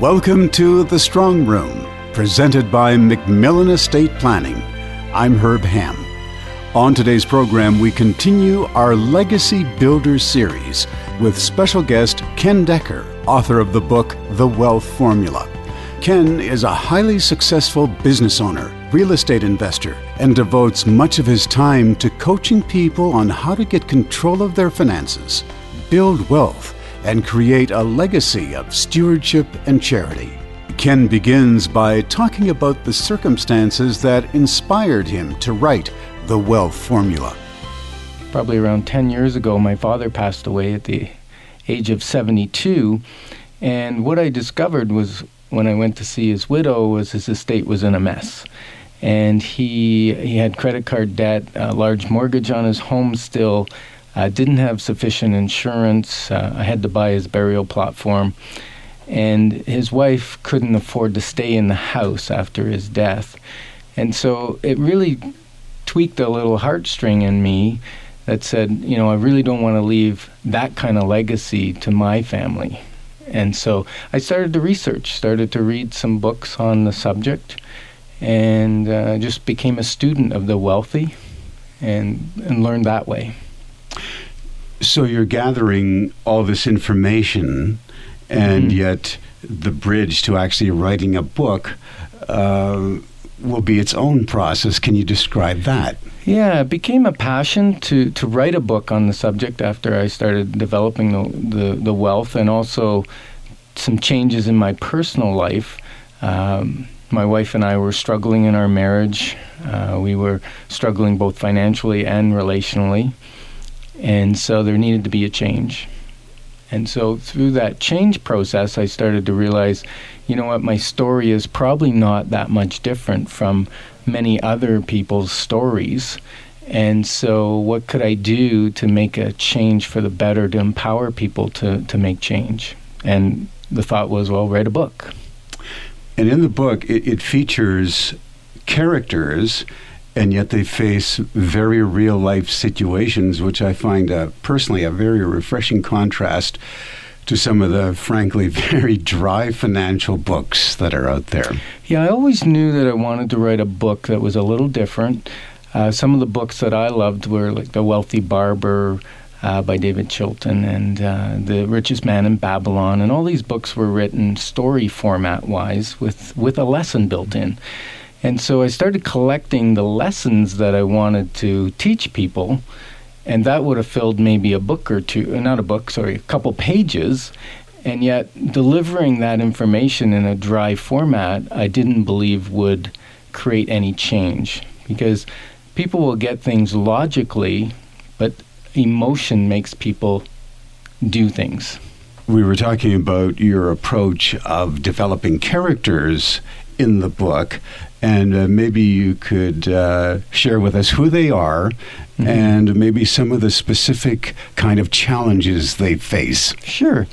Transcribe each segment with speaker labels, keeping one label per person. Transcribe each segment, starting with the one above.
Speaker 1: Welcome to The Strong Room, presented by MacMillan Estate Planning. I'm Herb Ham. On today's program, we continue our Legacy Builder series with special guest Ken Decker, author of the book The Wealth Formula. Ken is a highly successful business owner, real estate investor, and devotes much of his time to coaching people on how to get control of their finances, build wealth, and create a legacy of stewardship and charity. Ken begins by talking about the circumstances that inspired him to write The Wealth Formula.
Speaker 2: Probably around 10 years ago, my father passed away at the age of 72. And what I discovered was when I went to see his widow was his estate was in a mess. And he he had credit card debt, a large mortgage on his home still, uh, didn't have sufficient insurance. Uh, I had to buy his burial platform. And his wife couldn't afford to stay in the house after his death. And so it really tweaked a little heartstring in me that said, you know, I really don't want to leave that kind of legacy to my family. And so I started to research, started to read some books on the subject, and uh, just became a student of the wealthy and, and learned that way.
Speaker 1: So you're gathering all this information, and mm-hmm. yet the bridge to actually writing a book uh, will be its own process. Can you describe that?
Speaker 2: Yeah, it became a passion to, to write a book on the subject after I started developing the, the, the wealth and also some changes in my personal life. Um, my wife and I were struggling in our marriage. Uh, we were struggling both financially and relationally. And so there needed to be a change. And so through that change process, I started to realize, you know what, my story is probably not that much different from many other people's stories. And so, what could I do to make a change for the better, to empower people to, to make change? And the thought was, well, write a book.
Speaker 1: And in the book, it, it features characters and yet they face very real life situations, which I find uh, personally a very refreshing contrast to some of the frankly very dry financial books that are out there.
Speaker 2: Yeah, I always knew that I wanted to write a book that was a little different. Uh, some of the books that I loved were like The Wealthy Barber. Uh, by David Chilton and uh, The Richest Man in Babylon, and all these books were written story format wise with, with a lesson built in. And so I started collecting the lessons that I wanted to teach people, and that would have filled maybe a book or two, uh, not a book, sorry, a couple pages. And yet, delivering that information in a dry format, I didn't believe would create any change because people will get things logically, but emotion makes people do things.
Speaker 1: We were talking about your approach of developing characters in the book and uh, maybe you could uh, share with us who they are mm-hmm. and maybe some of the specific kind of challenges they face.
Speaker 2: Sure.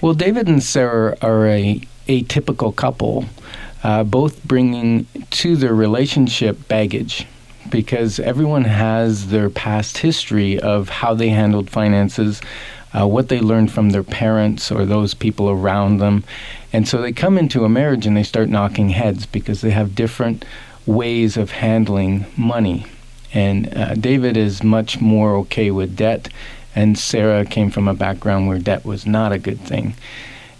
Speaker 2: Well, David and Sarah are a atypical couple, uh, both bringing to their relationship baggage because everyone has their past history of how they handled finances, uh, what they learned from their parents or those people around them. And so they come into a marriage and they start knocking heads because they have different ways of handling money. And uh, David is much more okay with debt, and Sarah came from a background where debt was not a good thing.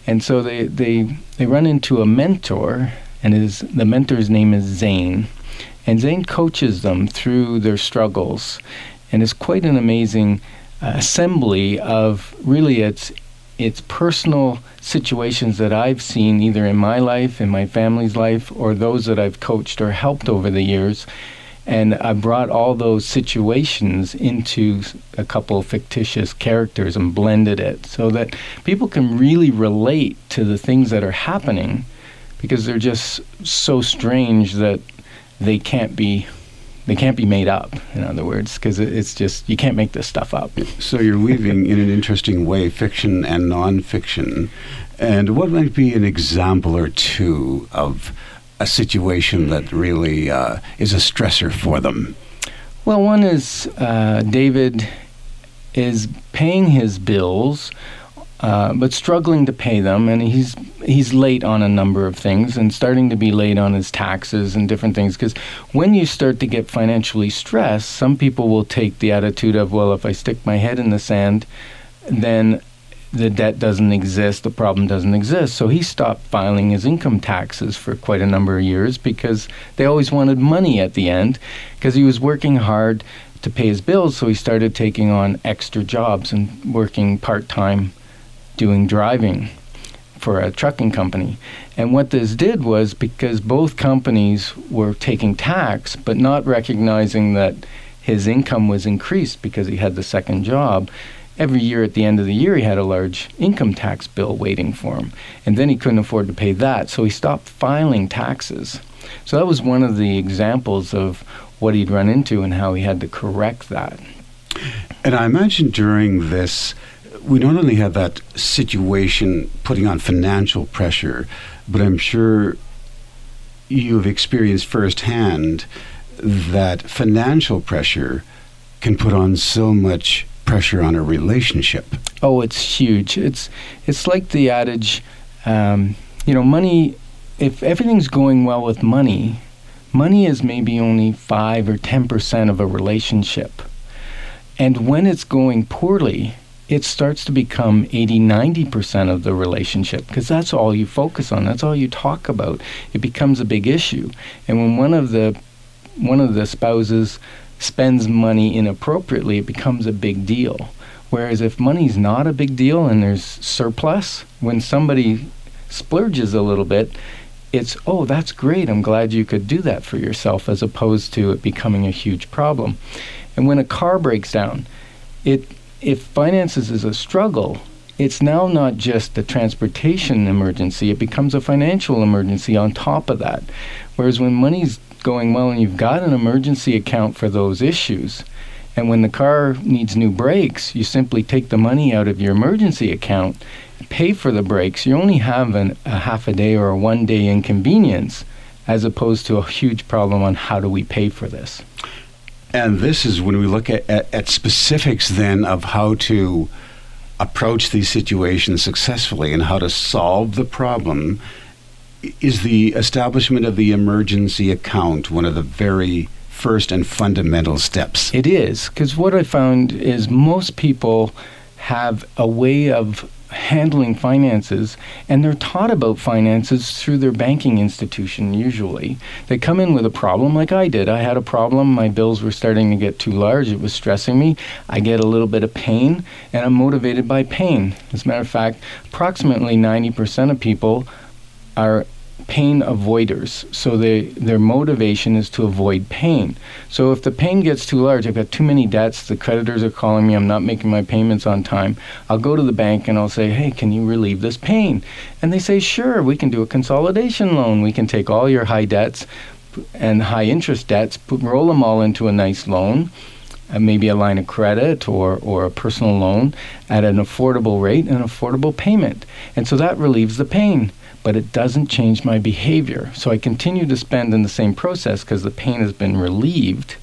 Speaker 2: And so they, they, they run into a mentor, and his, the mentor's name is Zane. And Zane coaches them through their struggles. And it's quite an amazing Uh, assembly of really it's it's personal situations that I've seen either in my life, in my family's life, or those that I've coached or helped over the years. And I brought all those situations into a couple of fictitious characters and blended it so that people can really relate to the things that are happening because they're just so strange that they can't be they can't be made up in other words because it's just you can't make this stuff up.
Speaker 1: So you're weaving in an interesting way fiction and nonfiction. And what might be an example or two of a situation that really uh, is a stressor for them?
Speaker 2: Well one is uh, david is paying his bills uh, but struggling to pay them, and he's he's late on a number of things, and starting to be late on his taxes and different things. Because when you start to get financially stressed, some people will take the attitude of, well, if I stick my head in the sand, then the debt doesn't exist, the problem doesn't exist. So he stopped filing his income taxes for quite a number of years because they always wanted money at the end because he was working hard to pay his bills. So he started taking on extra jobs and working part time doing driving for a trucking company. And what this did was because both companies were taking tax but not recognizing that his income was increased because he had the second job every year at the end of the year he had a large income tax bill waiting for him. And then he couldn't afford to pay that so he stopped filing taxes. So that was one of the examples of what he'd run into and how he had to correct that.
Speaker 1: And i imagine during this we not only have that situation putting on financial pressure but i'm sure you've experienced firsthand that financial pressure can put on so much pressure on a relationship.
Speaker 2: Oh, it's huge. It's it's like the adage, um, you know, money. If everything's going well with money, money is maybe only five or ten percent of a relationship, and when it's going poorly, it starts to become 80 90% of the relationship because that's all you focus on that's all you talk about it becomes a big issue and when one of the one of the spouses spends money inappropriately, it becomes a big deal. Whereas if money's not a big deal and there's surplus, when somebody splurges a little bit, it's, oh, that's great. I'm glad you could do that for yourself, as opposed to it becoming a huge problem. And when a car breaks down, it, if finances is a struggle, it's now not just a transportation emergency, it becomes a financial emergency on top of that. Whereas when money's going well and you've got an emergency account for those issues, and when the car needs new brakes, you simply take the money out of your emergency account, pay for the brakes. You only have an, a half a day or a one day inconvenience as opposed to a huge problem on how do we pay for this.
Speaker 1: And this is when we look at, at, at specifics then of how to approach these situations successfully and how to solve the problem is the establishment of the emergency account one of the very first and fundamental steps?
Speaker 2: It is, because what I found is most people have a way of handling finances and they're taught about finances through their banking institution usually. They come in with a problem like i did. I had a problem. My bills were starting to get too large. It was stressing me. I get a little bit of pain and i'm motivated by pain. As a matter of fact approximately 90% of people are pain avoiders. So they, their motivation is to avoid pain. So if the pain gets too large, I've got too many debts, the creditors are calling me, I'm not making my payments on time, I'll go to the bank and I'll say, hey, can you relieve this pain? And they say, sure, we can do a consolidation loan. We can take all your high debts and high interest debts, put, roll them all into a nice loan. Uh, maybe a line of credit or, or a personal loan at an affordable rate and affordable payment. And so that relieves the pain but it doesn't change my behavior. So I continue to spend in the same process because the pain has been relieved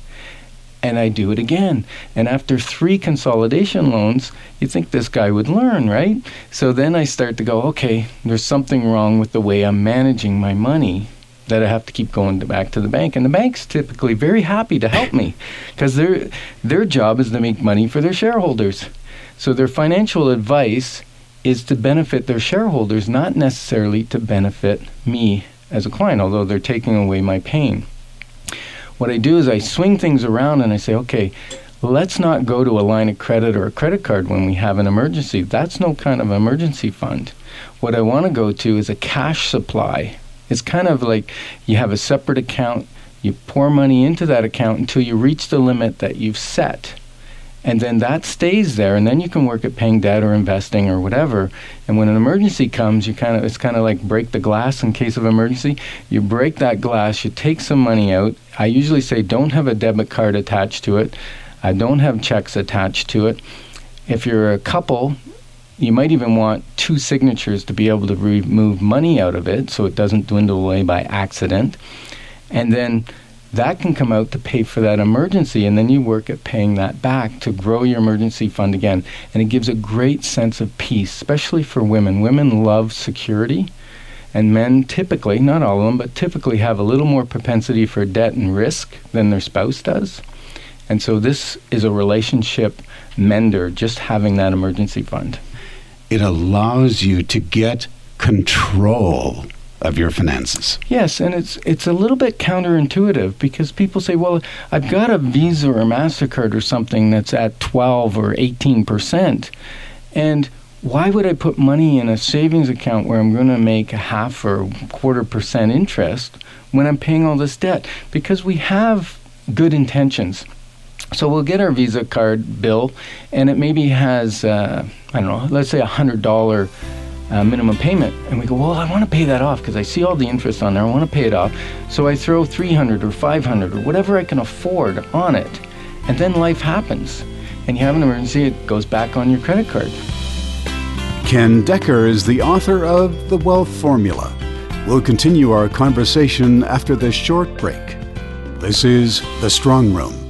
Speaker 2: and I do it again. And after three consolidation loans, you think this guy would learn, right? So then I start to go, okay, there's something wrong with the way I'm managing my money that I have to keep going to back to the bank. And the bank's typically very happy to help me because their their job is to make money for their shareholders. So their financial advice is to benefit their shareholders, not necessarily to benefit me as a client, although they're taking away my pain. What I do is I swing things around and I say, okay, let's not go to a line of credit or a credit card when we have an emergency. That's no kind of emergency fund. What I want to go to is a cash supply. It's kind of like you have a separate account, you pour money into that account until you reach the limit that you've set and then that stays there and then you can work at paying debt or investing or whatever. And when an emergency comes you kind of it's kind of like break the glass in case of emergency. You break that glass you take some money out. I usually say don't have a debit card attached to it. I don't have checks attached to it. If you're a couple you might even want two signatures to be able to remove money out of it so it doesn't dwindle away by accident. And then that can come out to pay for that emergency and then you work at paying that back to grow your emergency fund again. And it gives a great sense of peace especially for women. Women love security and men typically not all of them but typically have a little more propensity for debt and risk than their spouse does. And so this is a relationship mender just having that emergency fund.
Speaker 1: It allows you to get control of your finances.
Speaker 2: Yes, and it's it's a little bit counterintuitive because people say, "Well, I've got a Visa or Mastercard or something that's at 12 or 18%." And why would I put money in a savings account where I'm going to make a half or quarter percent interest when I'm paying all this debt? Because we have good intentions. So we'll get our Visa card bill, and it maybe has, uh, I don't know, let's say a hundred dollar uh, minimum payment, and we go, well, I want to pay that off because I see all the interest on there. I want to pay it off, so I throw 300 or 500 or whatever I can afford on it, and then life happens, and you have an emergency. It goes back on your credit card.
Speaker 1: Ken Decker is the author of The Wealth Formula. We'll continue our conversation after this short break. This is The Strong Room